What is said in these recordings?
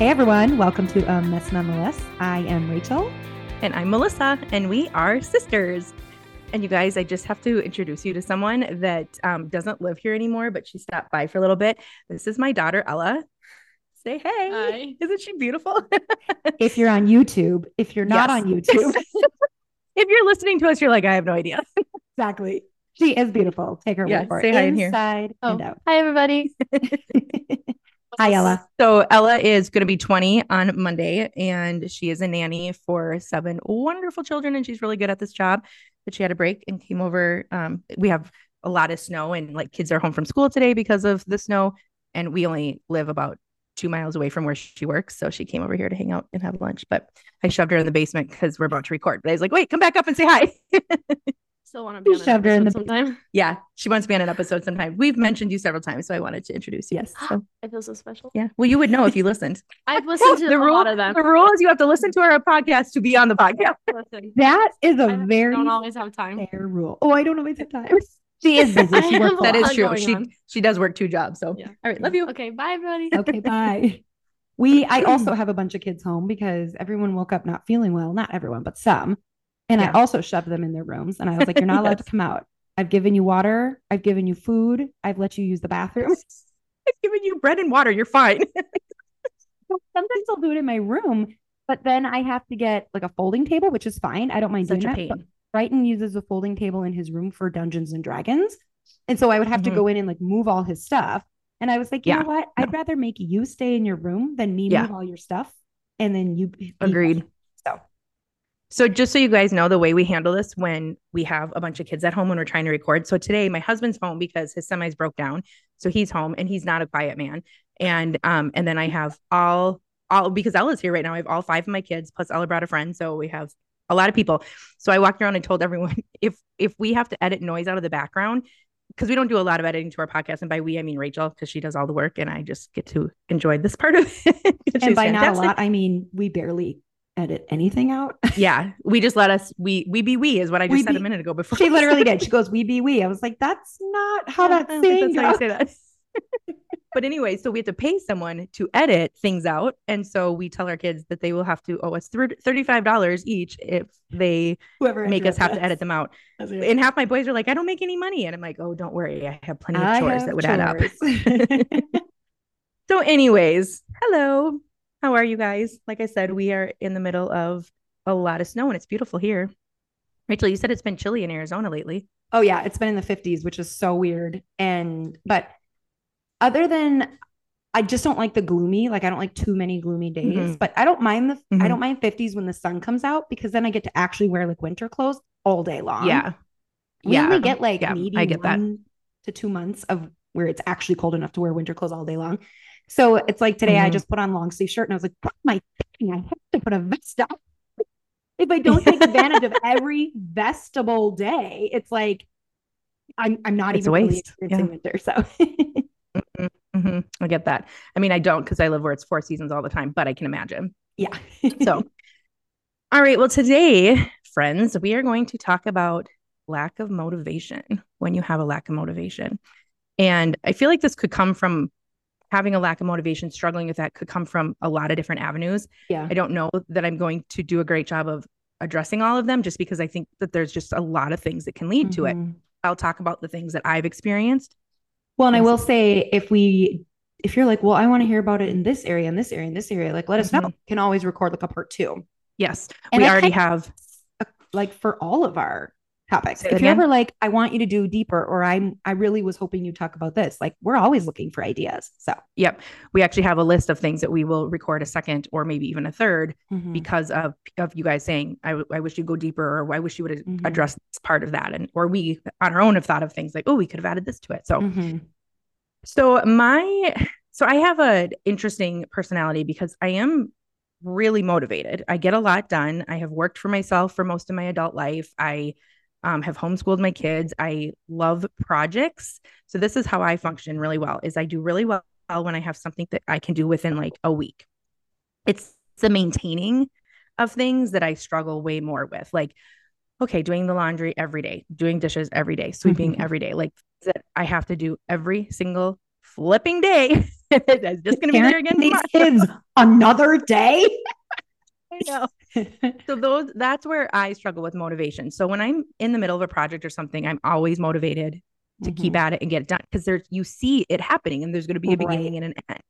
Hey everyone, welcome to A Mess Nonetheless. I am Rachel. And I'm Melissa, and we are sisters. And you guys, I just have to introduce you to someone that um, doesn't live here anymore, but she stopped by for a little bit. This is my daughter, Ella. Say hey. Hi. Isn't she beautiful? If you're on YouTube, if you're not Yes. on YouTube, if you're listening to us, you're like, I have no idea. exactly. She is beautiful. Take her Yeah, word for say it. hi in here. Inside Oh, and out. hi everybody. Hi, Ella. So Ella is going to be 20 on Monday, and she is a nanny for seven wonderful children, and she's really good at this job. But she had a break and came over. Um, we have a lot of snow, and like kids are home from school today because of the snow, and we only live about two miles away from where she works. So she came over here to hang out and have lunch. But I shoved her in the basement because we're about to record. But I was like, wait, come back up and say hi. Still want to be on shoved her in the- sometime. yeah, she wants to be on an episode sometime. We've mentioned you several times, so I wanted to introduce you. Yes. So I feel so special. yeah, well, you would know if you listened. I've listened to the a rule, lot of them. the rule is you have to listen to our podcast to be on the podcast. Listen, That is a I very don't always have time. fair rule. Oh, I don't always have time. She is busy. She works That is true. She on. she does work two jobs. So Yeah. all right, love you. Okay, bye everybody. Okay, bye. We I also have a bunch of kids home because everyone woke up not feeling well. Not everyone, but some. And Yeah. I also shoved them in their rooms. And I was like, You're not allowed to come out. I've given you water. I've given you food. I've let you use the bathroom. I've given you bread and water. You're fine. Sometimes I'll do it in my room, but then I have to get like a folding table, which is fine. I don't mind Such a doing that. pain. But Brighton uses a folding table in his room for Dungeons and Dragons. And so I would have to Mhm. go in and like move all his stuff. And I was like, you Yeah, know what? I'd rather make you stay in your room than me Yeah. move all your stuff. And then you Agreed. So just so you guys know the way we handle this when we have a bunch of kids at home when we're trying to record. So today my husband's home because his semis broke down. So he's home and he's not a quiet man. And um and then I have all all because Ella's here right now. I have all five of my kids plus Ella brought a friend. So we have a lot of people. So I walked around and told everyone if if we have to edit noise out of the background because we don't do a lot of editing to our podcast and by we I mean Rachel because she does all the work and I just get to enjoy this part of it. and by not a lot, I mean we barely edit anything out. Yeah, we just let us we we be we is what I just We said a minute ago before. she literally did. She goes, "We be we." I was like, "That's not how that saying that's how you say that. but anyway, so we have to pay someone to edit things out, and so we tell our kids that they will have to owe us thirty five dollars each if they Whoever make us have to edit them out. us. And half my boys are like, "I don't make any money," and I'm like, "Oh, don't worry, I have plenty of I chores that would add up." So, anyways, hello. How are you guys? Like I said, we are in the middle of a lot of snow and it's beautiful here. Rachel, you said it's been chilly in Arizona lately. Oh yeah, it's been in the 50s, which is so weird. And but other than I just don't like the gloomy, like I don't like too many gloomy days, Mhm. but I don't mind the I Mhm. don't mind 50s when the sun comes out because then I get to actually wear like winter clothes all day long. Yeah. We yeah. only get like Yeah, maybe I get that. to two months of where it's actually cold enough to wear winter clothes all day long. So it's like today I Mhm. just put on long sleeve shirt and I was like, what am I thinking? I have to put a vest on. If I don't take advantage of every vestable day, it's like I'm I'm not It's even really waste. experiencing Yeah. winter. So hmm I get that. I mean, I don't because I live where it's four seasons all the time, but I can imagine. yeah. So, all right. Well, today, friends, we are going to talk about lack of motivation when you have a lack of motivation. And I feel like this could come from having a lack of motivation, struggling with that could come from a lot of different avenues. yeah. I don't know that I'm going to do a great job of addressing all of them just because I think that there's just a lot of things that can lead to it. Mhm. I'll talk about the things that I've experienced. Well, and I will say if we if you're like, well, I want to hear about it in this area, in this area, in this area, like let us know. Mhm. Can always record like a part two. Yes, And we already have. like for all of our topics. If you're ever like, I want you to do deeper, or I'm I really was hoping you talk about this, like we're always looking for ideas. So Yep, we actually have a list of things that we will record a second or maybe even a third mhm. because of of you guys saying, "I, I wish you'd go deeper," or "I wish you would have Mhm. addressed this part of that," and or we on our own have thought of things like, "Oh, we could have added this to it." So, Mhm. so my so I have an interesting personality because I am really motivated. I get a lot done. I have worked for myself for most of my adult life. I um, have homeschooled my kids. I love projects. So this is how I function really well is I do really well when I have something that I can do within like a week. It's the maintaining of things that I struggle way more with. Like, okay, doing the laundry every day, doing dishes every day, sweeping every day, like that I have to do every single flipping day. it's just going to be there again. These kids another day. I know. So those that's where I struggle with motivation. So when I'm in the middle of a project or something, I'm always motivated to keep at it and get it done because there's you see it happening and there's going to be a beginning and an end.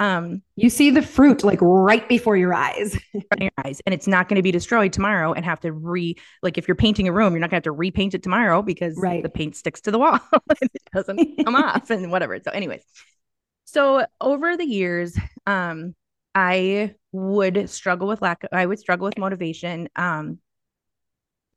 Um, you see the fruit like right before your eyes. your eyes, and it's not going to be destroyed tomorrow and have to re like if you're painting a room, you're not going to have to repaint it tomorrow because Right. the paint sticks to the wall and it doesn't come off and whatever. So, anyways, so over the years, um, I would struggle with lack. I would struggle with motivation. Um,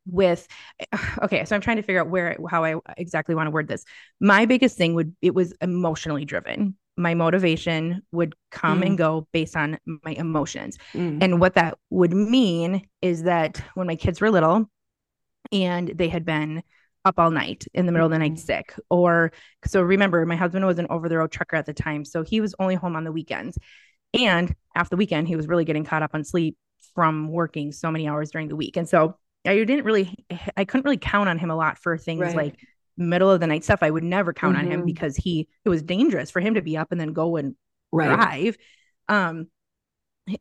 with okay, so I'm trying to figure out where how I exactly want to word this. My biggest thing would it was emotionally driven. My motivation would come Mm. and go based on my emotions. Mm. And what that would mean is that when my kids were little and they had been up all night in the middle of the night Mhm. sick, or so remember, my husband was an over the road trucker at the time. So he was only home on the weekends. And after the weekend, he was really getting caught up on sleep from working so many hours during the week. And so I didn't really, I couldn't really count on him a lot for things Right. like middle of the night stuff. I would never count on him Mhm. because he, it was dangerous for him to be up and then go and Right. drive. Um,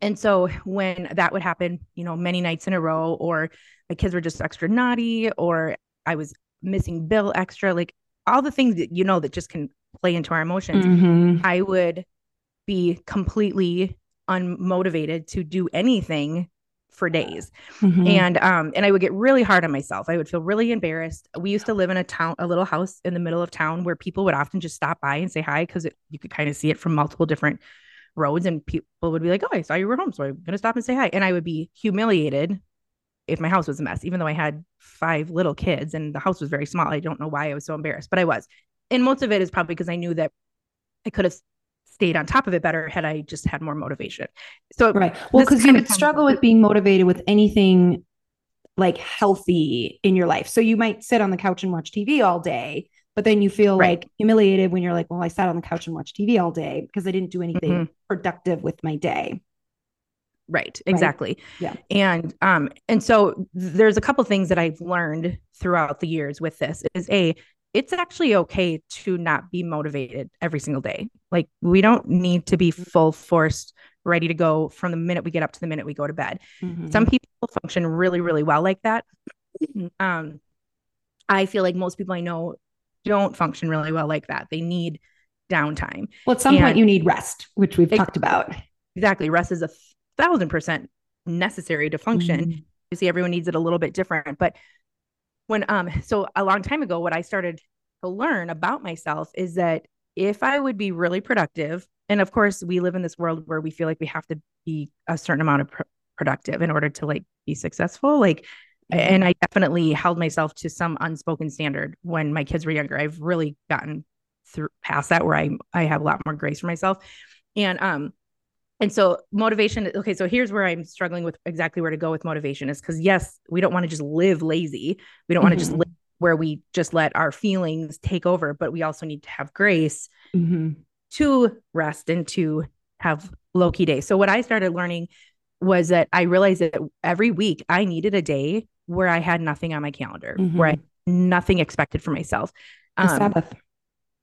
and so when that would happen, you know, many nights in a row, or my kids were just extra naughty, or I was missing bill extra, like all the things that you know that just can play into our emotions, Mhm. I would be completely unmotivated to do anything for days. Mhm. and um and i would get really hard on myself. I would feel really embarrassed. We used to live in a town a little house in the middle of town where people would often just stop by and say hi because you could kind of see it from multiple different roads and people would be like oh i saw you were home so i'm gonna stop and say hi. And i would be humiliated if my house was a mess even though i had five little kids and the house was very small. I don't know why i was so embarrassed but i was. And most of it is probably because i knew that i could have stayed on top of it better had i just had more motivation so Right. Well, because you would struggle with being motivated with anything like healthy in your life. So you might sit on the couch and watch TV all day, but then you feel Right. like humiliated when you're like, well, I sat on the couch and watched TV all day because I didn't do anything Mhm. productive with my day. Right, exactly. Yeah. And um and so there's a couple things that I've learned throughout the years with this is a it's actually okay to not be motivated every single day. Like we don't need to be full force ready to go from the minute we get up to the minute we go to bed. Mhm. Some people function really really well like that. Um I feel like most people I know don't function really well like that. They need downtime. well, at some point and- you need rest, which we've talked about. Exactly. Rest is a thousand percent necessary to function. Mhm. you see everyone needs it a little bit different but when um so a long time ago what i started to learn about myself is that if i would be really productive and of course we live in this world where we feel like we have to be a certain amount of pr- productive in order to like be successful like and i definitely held myself to some unspoken standard when my kids were younger. I've really gotten through past that where i i have a lot more grace for myself. And um and so motivation okay so here's where i'm struggling with exactly where to go with motivation is because yes we don't want to just live lazy. We don't want to just Mhm. live where we just let our feelings take over but we also need to have grace Mhm. to rest and to have low key days so what i started learning was that i realized that every week i needed a day where i had nothing on my calendar where i had nothing expected for myself Um, Sabbath.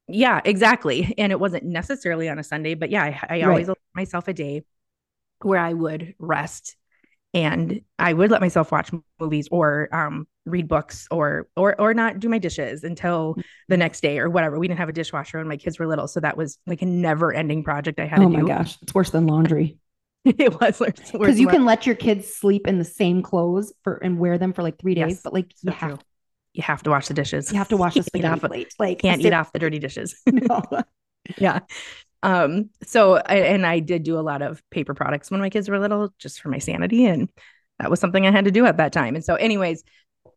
yeah, exactly. And it wasn't necessarily on a Sunday, but yeah, I, I Right. always allowed myself a day where I would rest and I would let myself watch movies or um, read books or or or not do my dishes until the next day or whatever. We didn't have a dishwasher when my kids were little, so that was like a never-ending project I had Oh to my do. gosh, it's worse than laundry. it was Because you can let your kids sleep in the same clothes for and wear them for like three days, Yes, but like so you have true. you have to wash the dishes. you have to wash the spaghetti plate. Like Can't eat off the dirty dishes. No. yeah um so I, and i did do a lot of paper products when my kids were little just for my sanity and that was something i had to do at that time and so anyways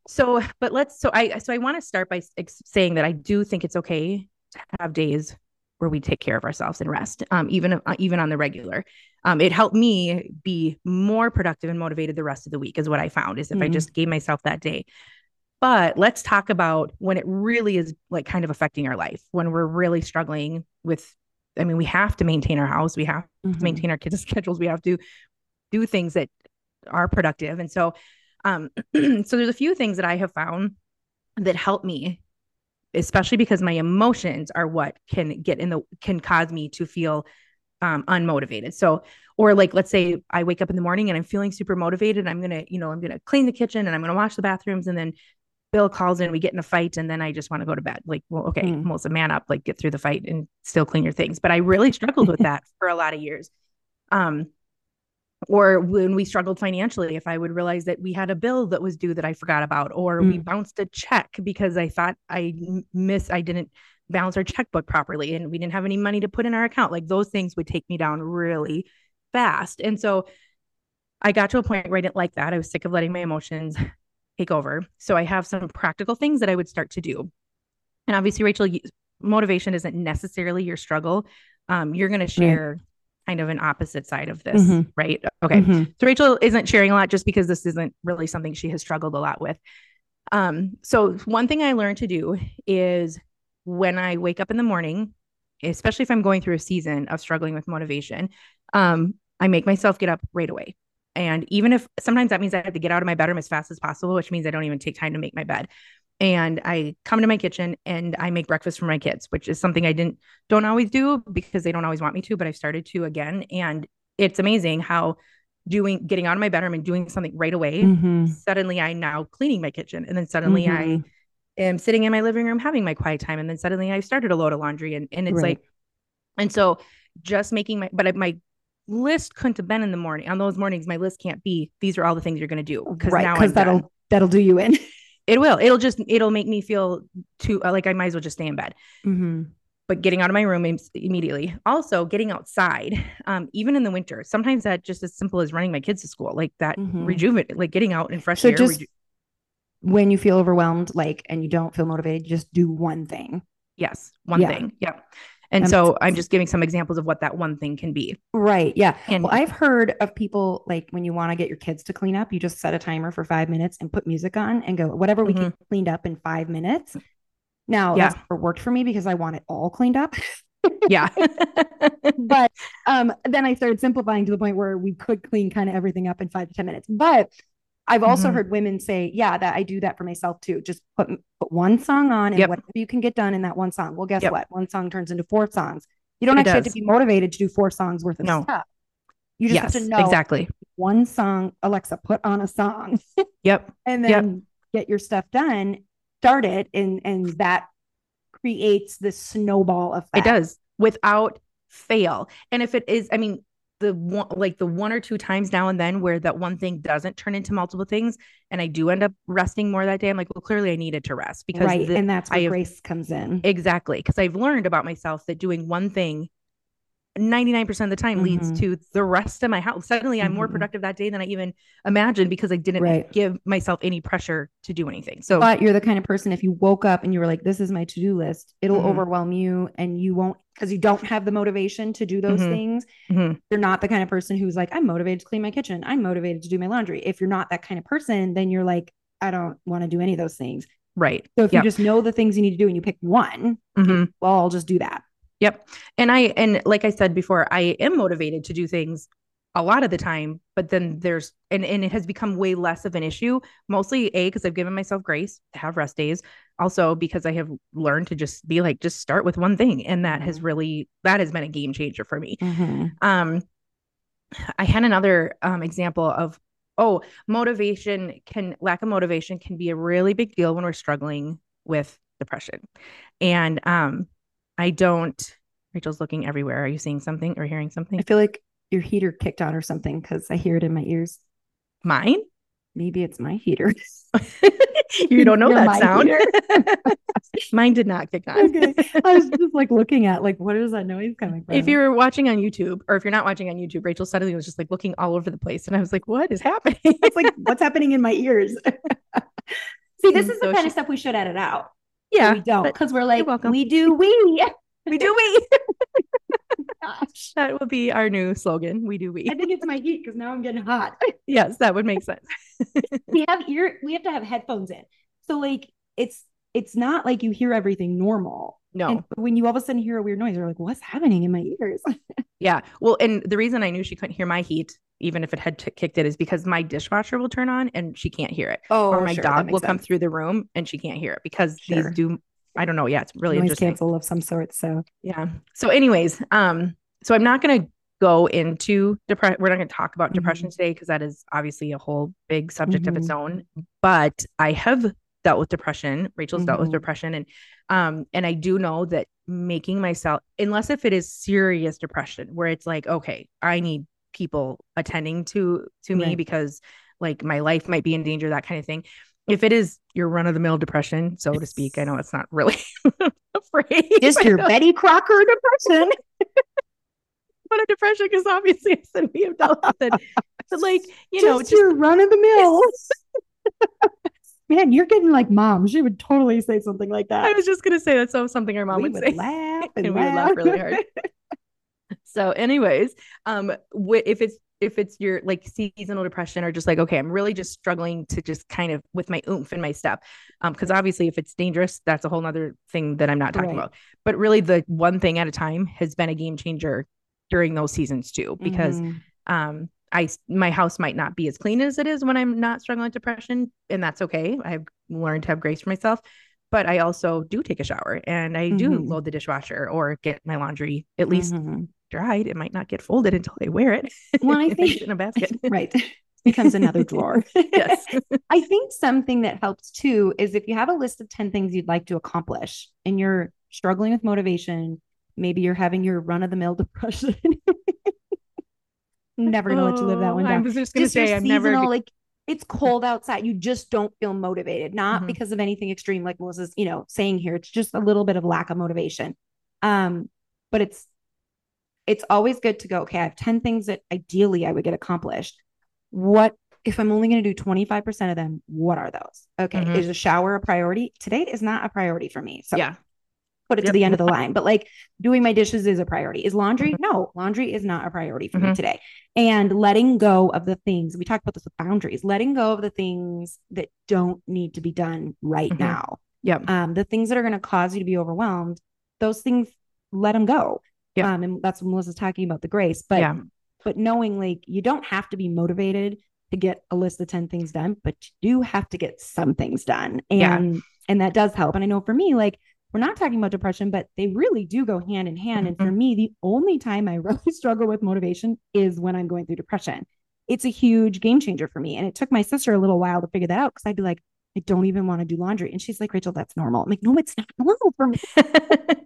so but let's so i so i want to start by saying that i do think it's okay to have days where we take care of ourselves and rest um even uh, even on the regular um it helped me be more productive and motivated the rest of the week is what i found is if i Mhm. just gave myself that day but let's talk about when it really is like kind of affecting our life when we're really struggling with i mean we have to maintain our house we have Mhm. to maintain our kids' schedules we have to do things that are productive and so um so there's a few things that i have found that help me especially because my emotions are what can get in the can cause me to feel um, unmotivated. So, or like, let's say I wake up in the morning and I'm feeling super motivated. I'm gonna, you know, I'm gonna clean the kitchen and I'm gonna wash the bathrooms, and then Bill calls in, we get in a fight, and then I just want to go to bed. Like, well, okay, Mm. Melissa, man up, like get through the fight and still clean your things. But I really struggled with that for a lot of years. Um, or when we struggled financially, if I would realize that we had a bill that was due that I forgot about, or we Mm. bounced a check because I thought I miss, I didn't balance our checkbook properly and we didn't have any money to put in our account, like those things would take me down really fast. And so I got to a point where I didn't like that. I was sick of letting my emotions take over. So I have some practical things that I would start to do. And obviously, Rachel, motivation isn't necessarily your struggle. Um, you're going to share kind of an opposite side of this, Mhm. right? Okay. Mhm. So Rachel isn't sharing a lot just because this isn't really something she has struggled a lot with. Um, so one thing I learned to do is when I wake up in the morning, especially if I'm going through a season of struggling with motivation, um, I make myself get up right away. And even if sometimes that means I have to get out of my bedroom as fast as possible, which means I don't even take time to make my bed. And I come to my kitchen and I make breakfast for my kids, which is something I didn't don't always do because they don't always want me to, but I've started to again. And it's amazing how doing getting out of my bedroom and doing something right away, Mhm. suddenly I now cleaning my kitchen. And then suddenly I Mhm. am sitting in my living room having my quiet time. And then suddenly I started a load of laundry and, and it's Right. like, and so just making my, but I- my list couldn't have been in the morning. On those mornings, my list can't be, these are all the things you're going to do. Cause right now because that'll done. that'll do you in. it will, it'll just, it'll make me feel too, uh, like I might as well just stay in bed Mhm. but getting out of my room im- immediately. Also, getting outside, um, even in the winter. Sometimes that just as simple as running my kids to school, like that Mhm. rejuvenate, like getting out in fresh So air. just reju- when you feel overwhelmed, like, and you don't feel motivated, just do one thing. yes, one Yeah. thing. Yeah. And That so I'm just giving some examples of what that one thing can be. Right. Yeah. And Well, I've heard of people like when you want to get your kids to clean up, you just set a timer for five minutes and put music on and go, whatever we can cleaned up in five minutes. Now, Mm-hmm. Yeah. that's never worked for me because I want it all cleaned up. yeah. but um, then I started simplifying to the point where we could clean kind of everything up in five to 10 minutes. But I've also Mhm. heard women say, yeah, that I do that for myself too. Just put, put one song on and Yep. whatever you can get done in that one song. Well, guess Yep. what? One song turns into four songs. You don't It actually have to be motivated to do four songs worth of No. stuff. You just yes, have to know exactly. one song, Alexa, put on a song Yep. and Yep. then get your stuff done, start it, and and that creates this snowball effect. It does without fail. And if it is, I mean, the one like the one or two times now and then where that one thing doesn't turn into multiple things and I do end up resting more that day, I'm like, well, clearly I needed to rest because right. the- and that's where have- grace comes in. exactly because I've learned about myself that doing one thing 99% of the time leads Mhm. to the rest of my house. Suddenly I'm more Mhm. productive that day than I even imagined because I didn't Right. give myself any pressure to do anything. So but you're the kind of person if you woke up and you were like this is my to-do list it'll Mhm. overwhelm you and you won't because you don't have the motivation to do those Mhm. things Mhm. you're not the kind of person who's like i'm motivated to clean my kitchen i'm motivated to do my laundry if you're not that kind of person then you're like i don't want to do any of those things right. so if Yep. you just know the things you need to do and you pick one well i'll just do that Yep. And I and like I said before, I am motivated to do things a lot of the time, but then there's and and it has become way less of an issue. Mostly a because I've given myself grace to have rest days. Also because I have learned to just be like just start with one thing and that has Mhm. really that has been a game changer for me. Um I had another um example of oh, motivation can lack of motivation can be a really big deal when we're struggling with depression. And um I don't Rachel's looking everywhere. Are you seeing something or hearing something? i feel like your heater kicked on or something because i hear it in my ears Mine? maybe it's my heater you don't know You're that sound. Mine did not kick on. okay i was just like looking at like what is that noise coming from If you're watching on YouTube, or if you're not watching on YouTube, Rachel suddenly was just like looking all over the place, and I was like, "What is happening?" it's like what's happening in my ears see this is so the kind she- of stuff we should edit out yeah, we don't because we're like we do we we do we. Gosh. that would be our new slogan. We do we. i think it's my heat because now i'm getting hot Yes, that would make sense. we have ear we have to have headphones in so like it's it's not like you hear everything normal No, and when you all of a sudden hear a weird noise you're like what's happening in my ears yeah. Well, and the reason I knew she couldn't hear my heat, even if it had t- kicked it, is because my dishwasher will turn on and she can't hear it. oh or my dog will come through the room and she can't hear it because Sure. these do I don't know. Yeah, it's really noise interesting. cancel of some sort. So Yeah. So, anyways, um, so I'm not gonna go into depression. We're not gonna talk about Mhm. depression today because that is obviously a whole big subject of its Mhm. own. But I have dealt with depression. Rachel's dealt with Mhm. depression, and um, and I do know that making myself, unless if it is serious depression, where it's like, okay, I need people attending to to me Right. because like my life might be in danger, that kind of thing. If it is your run of the mill depression, so to speak, I know it's not really a phrase. just I your Betty Crocker depression. but a depression because obviously I said we have dealt with. But like, you know, just just your run of the mill. Man, you're getting like mom. She would totally say something like that. I was just gonna say that's so something our mom we would would say. laugh and, and we would laugh laugh really hard. So, anyways, um, if it's if it's your like seasonal depression or just like okay, I'm really just struggling to just kind of with my oomph and my step, um, because obviously if it's dangerous, that's a whole nother thing that I'm not talking Right. about. But really, the one thing at a time has been a game changer during those seasons too, because Mhm. um i my house might not be as clean as it is when i'm not struggling with depression and that's okay i've learned to have grace for myself but i also do take a shower and i do Mhm. load the dishwasher or get my laundry at least Mhm. Dried it might not get folded until they wear it Well, I think- in a basket right becomes another drawer. yes I think something that helps too is if you have a list of 10 things you'd like to accomplish and you're struggling with motivation, maybe you're having your run of the mill depression. Never gonna let you live that one Oh, i was just gonna Just say i'm never like it's cold outside. You just don't feel motivated, not Mhm. because of anything extreme, like Melissa's, you know, saying here. It's just a little bit of lack of motivation. Um, but it's it's always good to go, okay, I have 10 things that ideally I would get accomplished. What if I'm only going to do 25% of them? What are those? Okay. Mhm. Is a shower a priority? Today is not a priority for me. So yeah put it to the end of the line. But like doing my dishes is a priority. Is laundry? No, laundry is not a priority for me Mhm. today. And letting go of the things we talked about this with boundaries, letting go of the things that don't need to be done right Mhm. now. yep Um, the things that are going to cause you to be overwhelmed, those things, let them go. Yeah. Um, and that's what Melissa's talking about the grace. But yeah but knowing like you don't have to be motivated to get a list of 10 things done, but you do have to get some things done. Yeah. And and that does help. And I know for me, like we're not talking about depression, but they really do go hand in hand. And for Mhm. me, the only time I really struggle with motivation is when I'm going through depression. It's a huge game changer for me. And it took my sister a little while to figure that out because I'd be like, I don't even want to do laundry. And she's like, Rachel, that's normal. I'm like, no, it's not normal for me.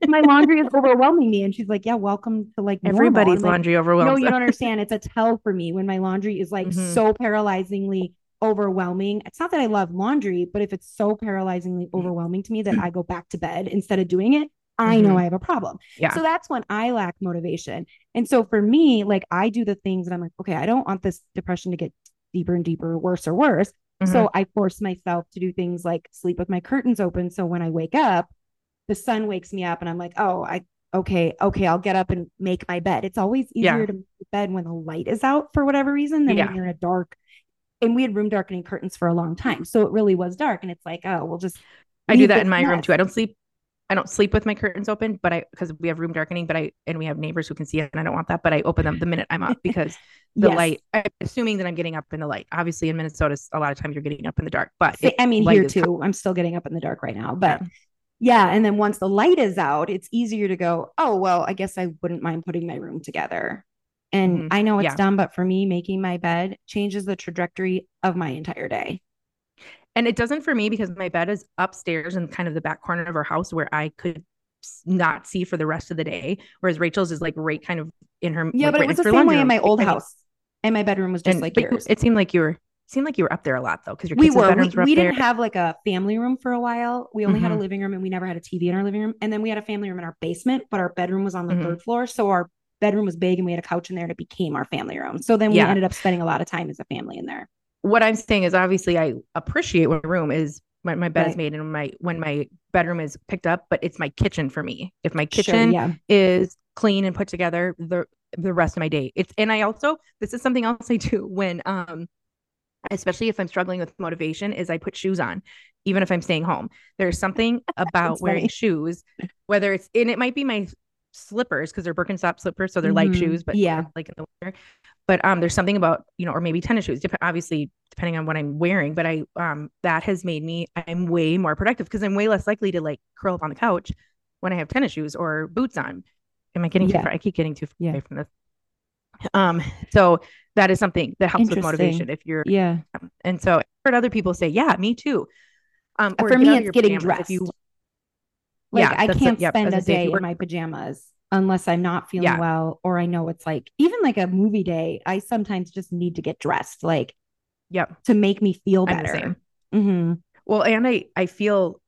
My laundry is overwhelming me. And she's like, yeah, welcome to like normal." everybody's I'm like, laundry no, you don't understand. It's a tell for me when my laundry is like Mhm. so paralyzingly overwhelming. It's not that I love laundry, but if it's so paralyzingly Mm-hmm. overwhelming to me that I go back to bed instead of doing it, I know Mhm. I have a problem. Yeah. So that's when I lack motivation. And so for me, like I do the things and I'm like, okay, I don't want this depression to get deeper and deeper, worse or worse. Mhm. So I force myself to do things like sleep with my curtains open. So when I wake up, the sun wakes me up and I'm like, oh, I okay, okay, I'll get up and make my bed. It's always Yeah. easier to make the bed when the light is out for whatever reason than Yeah. when you're in a dark. And we had room darkening curtains for a long time. So it really was dark. And it's like, oh, we'll just I do that in my room too. I don't sleep. I don't sleep with my curtains open, but I because we have room darkening, but I and we have neighbors who can see it, and I don't want that. But I open them the minute I'm up because the Yes. light. I'm assuming that I'm getting up in the light. Obviously, in Minnesota, a lot of times you're getting up in the dark. But if I mean, here too, I'm still getting up in the dark right now, but Yeah. yeah. And then once the light is out, it's easier to go, oh, well, I guess I wouldn't mind putting my room together. And Mhm. I know it's Yeah. dumb, but for me, making my bed changes the trajectory of my entire day. And it doesn't for me because my bed is upstairs in kind of the back corner of our house where I could not see for the rest of the day. Whereas Rachel's is like right kind of in her Yeah, like, but right it was the same way in my old house. And my bedroom was just and- like yours. It seemed like you were seemed like you were up there a lot though because your we were. We, were we didn't have like a family room for a while. We only had a Mhm. living room and we never had a TV in our living room. And then we had a family room in our basement, but our bedroom was on the Mhm. third floor. So our bedroom was big and we had a couch in there and it became our family room. So then we Yeah. ended up spending a lot of time as a family in there. What I'm saying is obviously I appreciate my room is when my bed is made and my when my bedroom is picked up, but it's my kitchen for me. If my Sure, kitchen yeah. is clean and put together, the the rest of my day. It's and I also this is something else I do when um especially if I'm struggling with motivation is I put shoes on even if I'm staying home. There's something about wearing funny. shoes whether it's and it might be my slippers because they're Birkenstock slippers so they're light Mhm. shoes but Yeah. like in the winter but um there's something about you know or maybe tennis shoes dep- obviously depending on what i'm wearing but i um that has made me i'm way more productive because i'm way less likely to like curl up on the couch when i have tennis shoes or boots on. Am i getting too far? I keep getting too far Yeah. away from this. Um so that is something that helps with motivation if you're Yeah. and so i've heard other people say yeah me too. Um or For me, it's getting dressed. you Like Yeah, I can't yep, spend a if day in my pajamas unless I'm not feeling Yeah. well or I know it's like even like a movie day, I sometimes just need to get dressed like yep to make me feel better. same. hmm Well, and I I feel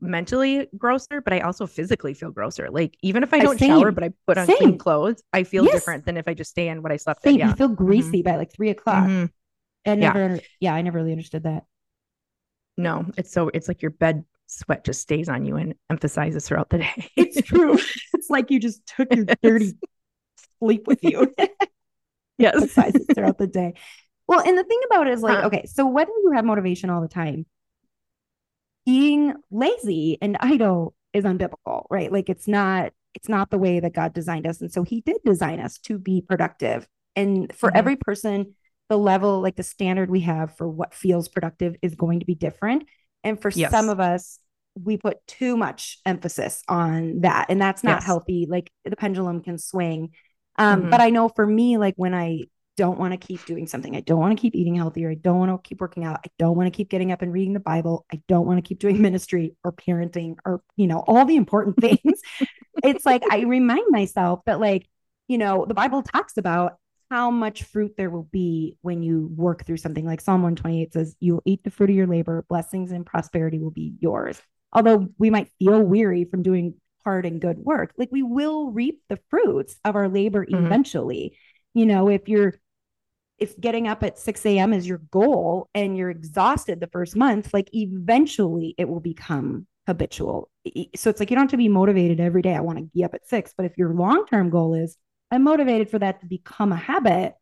mentally grosser, but I also physically feel grosser. Like even if I Uh, don't shower, but I put on Same. clean clothes, I feel Yes. different than if I just stay in what I slept in. Same, Yeah. you feel greasy by like three o'clock. Mhm. I Yeah. never, yeah. I never really understood that. No, it's so it's like your bed sweat just stays on you and emphasizes throughout the day. It's true. it's like you just took your dirty sleep with you. yes. throughout the day. Well, and the thing about it is like, Huh. okay, so whether you have motivation all the time, being lazy and idle is unbiblical, right? Like it's not, it's not the way that God designed us. And so he did design us to be productive. And for Mhm. every person, the level, like the standard we have for what feels productive is going to be different. And for Yes. some of us, we put too much emphasis on that. And that's not Yes. healthy. Like the pendulum can swing. Um, Mhm. But I know for me, like when I don't want to keep doing something, I don't want to keep eating healthier, I don't want to keep working out, I don't want to keep getting up and reading the Bible, I don't want to keep doing ministry or parenting or, you know, all the important things. it's like I remind myself that, like, you know, the Bible talks about how much fruit there will be when you work through something like Psalm 128 says, You will eat the fruit of your labor, blessings and prosperity will be yours. Although we might feel weary from doing hard and good work, like we will reap the fruits of our labor Mhm. eventually. You know, if you're if getting up at 6 a.m. is your goal and you're exhausted the first month, like eventually it will become habitual. So it's like you don't have to be motivated every day. I want to get up at six. But if your long term goal is, I'm motivated for that to become a habit,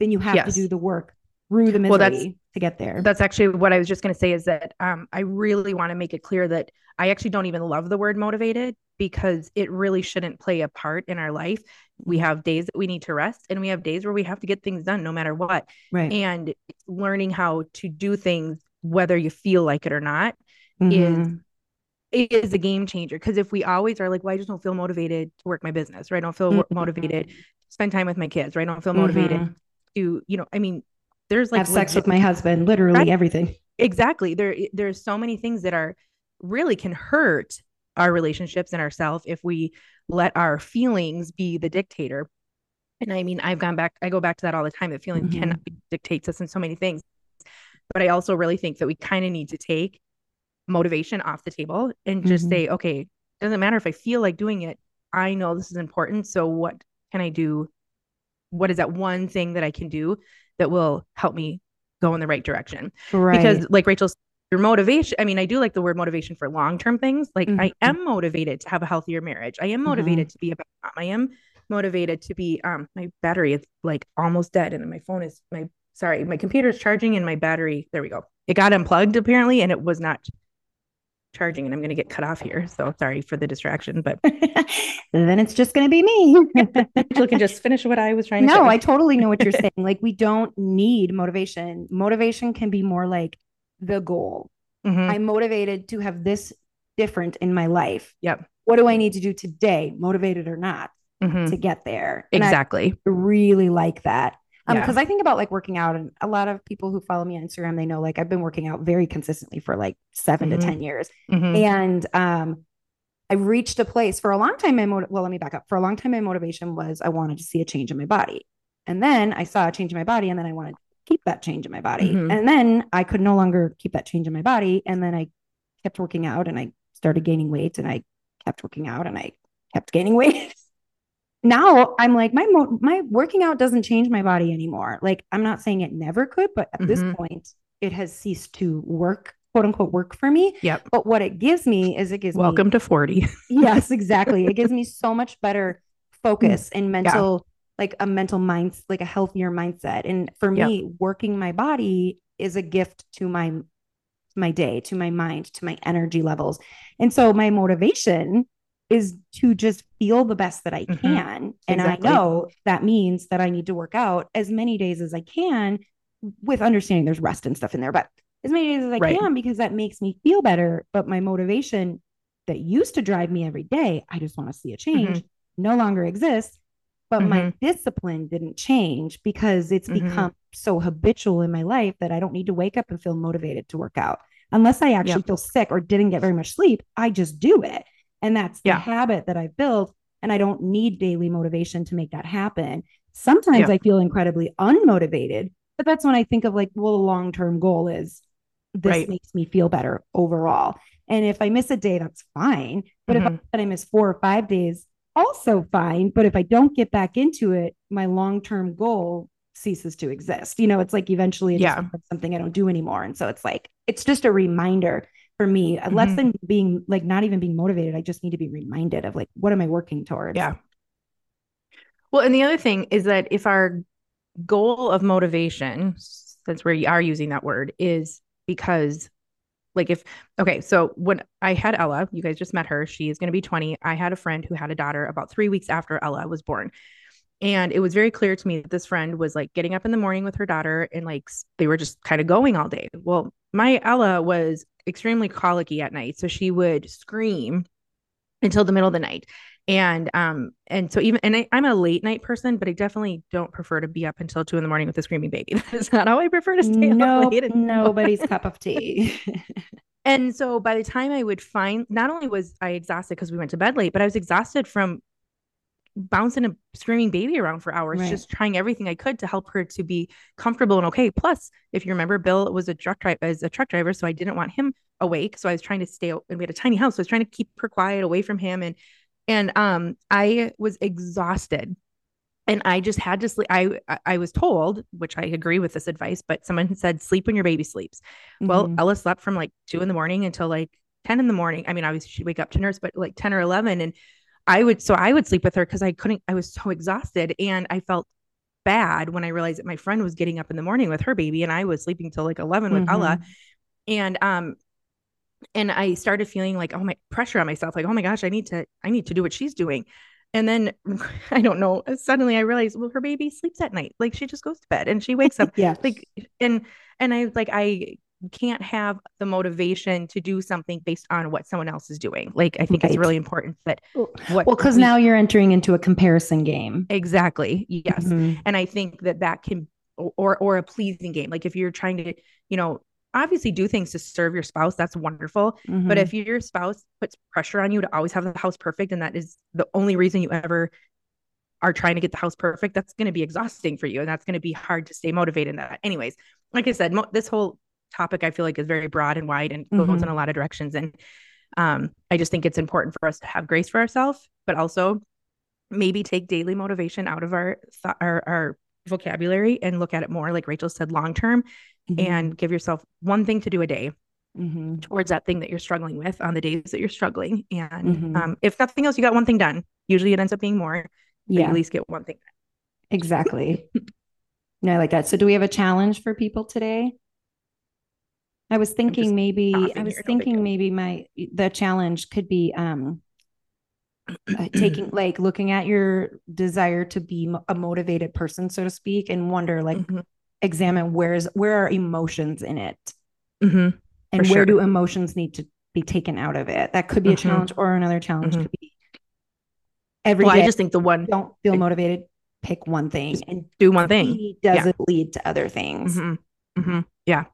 then you have to do the work through the misery Well, that's- to get there. That's actually what I was just going to say is that um, I really want to make it clear that I actually don't even love the word motivated because it really shouldn't play a part in our life. We have days that we need to rest and we have days where we have to get things done no matter what. right. And learning how to do things whether you feel like it or not Mhm. it is a game changer because if we always are like well i just don't feel motivated to work my business right? i don't feel Mhm. motivated to spend time with my kids right? i don't feel motivated Mhm. to you know i mean there's like have sex with my husband, literally Right. everything. exactly there there's so many things that are really can hurt our relationships and ourselves if we let our feelings be the dictator and i mean i've gone back i go back to that all the time that feelings Mhm. cannot be dictates us in so many things but i also really think that we kind of need to take motivation off the table and just Mhm. say okay doesn't matter if i feel like doing it. I know this is important. So what can i do? What is that one thing that i can do that will help me go in the right direction? Right. because like rachel's your motivation i mean i do like the word motivation for long-term things. Like i Mhm. am motivated to have a healthier marriage. I am motivated to be a better mom. I am motivated to be um my battery is like almost dead and my phone is my sorry my computer is charging and my battery there we go. It got unplugged apparently and it was not charging and i'm going to get cut off here so sorry for the distraction but then it's just going to be me. rachel can just finish what i was trying to no, I totally know what you're saying. Like, we don't need motivation. Motivation can be more like the goal. Mhm. I'm motivated to have this different in my life. Yep. What do I need to do today, motivated or not, Mhm. to get there? And I exactly really like that. Um, Yeah. because I think about like working out, and a lot of people who follow me on Instagram, they know like I've been working out very consistently for like 7 Mhm. to 10 years. Mhm. And um, I reached a place for a long time. My motiv- well, let me back up. For a long time, my motivation was I wanted to see a change in my body, and then I saw a change in my body, and then I wanted to keep that change in my body, Mhm. and then I could no longer keep that change in my body, and then I kept working out, and I started gaining weight, and I kept working out, and I kept gaining weight. Now I'm like my mo- my working out doesn't change my body anymore. Like I'm not saying it never could, but at this Mhm. point, it has ceased to work, quote unquote, work for me. yep But what it gives me is it gives me welcome to 40 yes, exactly. It gives me so much better focus and mental, like a mental mind, like a healthier mindset. And for Yep. me, working my body is a gift to my my day, to my mind, to my energy levels. And so my motivation is to just feel the best that I Mhm. can. And Exactly. I know that means that I need to work out as many days as I can with understanding there's rest and stuff in there, but as many days as I Right. can because that makes me feel better. But my motivation that used to drive me every day, I just want to see a change, no longer exists. But my discipline didn't change because it's Mhm. become so habitual in my life that I don't need to wake up and feel motivated to work out. Unless I actually Yep. feel sick or didn't get very much sleep, I just do it. And that's the Yeah. habit that I've built. And I don't need daily motivation to make that happen. Sometimes Yeah. I feel incredibly unmotivated, but that's when I think of like, well, the long term goal is this Right. makes me feel better overall. And if I miss a day, that's fine. But if Mhm. I, I miss four or five days, also fine. But if I don't get back into it, my long term goal ceases to exist. You know, it's like eventually it just Yeah. something I don't do anymore. And so it's like, it's just a reminder for me, uh, less than being like not even being motivated. I just need to be reminded of like, what am I working towards? Yeah. Well, and the other thing is that if our goal of motivation, since we are using that word, is because, like, if, okay, so when I had Ella, you guys just met her, she is going to be 20. I had a friend who had a daughter about three weeks after Ella was born. And it was very clear to me that this friend was like getting up in the morning with her daughter and like they were just kind of going all day. Well, my Ella was extremely colicky at night. So she would scream until the middle of the night and um and so even and I, i'm a late night person but i definitely don't prefer to be up until two in the morning with a screaming baby that is not how i prefer to stay No, up nobody's cup of tea. and so by the time i would find not only was i exhausted because we went to bed late but i was exhausted from bouncing a screaming baby around for hours Right. just trying everything i could to help her to be comfortable and okay. Plus if you remember bill was a truck driver as a truck driver so i didn't want him awake. So i was trying to stay and we had a tiny house so i was trying to keep her quiet away from him. And and um i was exhausted. And i just had to sleep i I- was told which i agree with this advice but someone said sleep when your baby sleeps. Well Mhm. ella slept from like two in the morning until like 10 in the morning. I mean obviously she'd wake up to nurse but like 10 or 11 and i would so i would sleep with her because i couldn't i was so exhausted and i felt bad when i realized that my friend was getting up in the morning with her baby and i was sleeping till like 11 with ella Mhm. and um and i started feeling like oh my pressure on myself like oh my gosh i need to i need to do what she's doing and then i don't know suddenly i realized well her baby sleeps at night like she just goes to bed and she wakes up yeah. like and and i like i can't have the motivation to do something based on what someone else is doing. Like i think it's really important that what Well, because we- now you're entering into a comparison game. exactly. Yes. Mhm. and i think that that can or or a pleasing game. Like if you're trying to you know obviously do things to serve your spouse that's wonderful. But Mhm. if your spouse puts pressure on you to always have the house perfect and that is the only reason you ever are trying to get the house perfect that's going to be exhausting for you and that's going to be hard to stay motivated in that. Anyways like i said mo- this whole topic i feel like is very broad and wide and goes Mhm. in a lot of directions and um i just think it's important for us to have grace for ourselves but also maybe take daily motivation out of our th- our, our vocabulary and look at it more like rachel said long term Mhm. and give yourself one thing to do a day Mhm. towards that thing that you're struggling with on the days that you're struggling. And Mhm. um, if nothing else, you got one thing done. Usually it ends up being more, but you yeah, at least get one thing. exactly. no, I like that. So, do we have a challenge for people today? I was thinking maybe I was here, no big thinking maybe my the challenge could be um uh, taking like looking at your desire to be a motivated person so to speak and wonder like Mhm. examine where's where are emotions in it Mhm. and For where do emotions need to be taken out of it that could be a Mhm. challenge or another challenge Mhm. could be every Well, day I just think the one don't feel motivated pick one thing and do one thing. does Yeah. it lead to other things Mhm. Mhm. Yeah.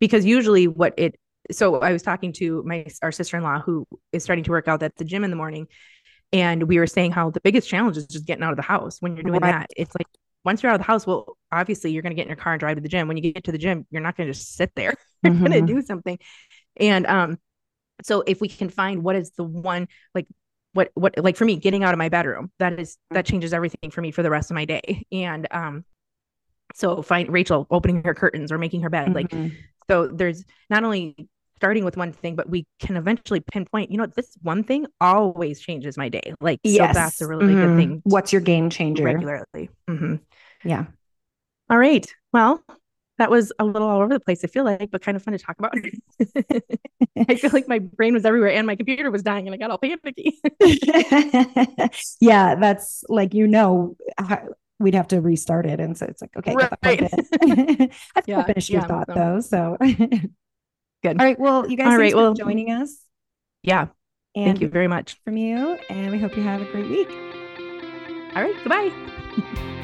Because usually what it so I was talking to my our sister-in-law who is starting to work out at the gym in the morning and we were saying how the biggest challenge is just getting out of the house when you're doing Right. that. It's like once you're out of the house, well, obviously you're going to get in your car and drive to the gym. When you get to the gym, you're not going to just sit there. You're going Mhm. to do something. And um so if we can find what is the one like what what like for me getting out of my bedroom that is that changes everything for me for the rest of my day and um so find rachel opening her curtains or making her bed like Mhm. so there's not only starting with one thing but we can eventually pinpoint you know this one thing always changes my day like yes so that's a really good Mhm. thing what's your game changer regularly Mhm. yeah all right well that was a little all over the place. I feel like, but kind of fun to talk about. I feel like my brain was everywhere and my computer was dying, and I got all panicky. yeah, that's like you know we'd have to restart it, and so it's like okay, Right. I Yeah, finished your yeah, thought so- though. So Good. all right, well, you guys, All right, well- joining us. Yeah. And Thank you very much. from you, and we hope you have a great week. All right. Goodbye.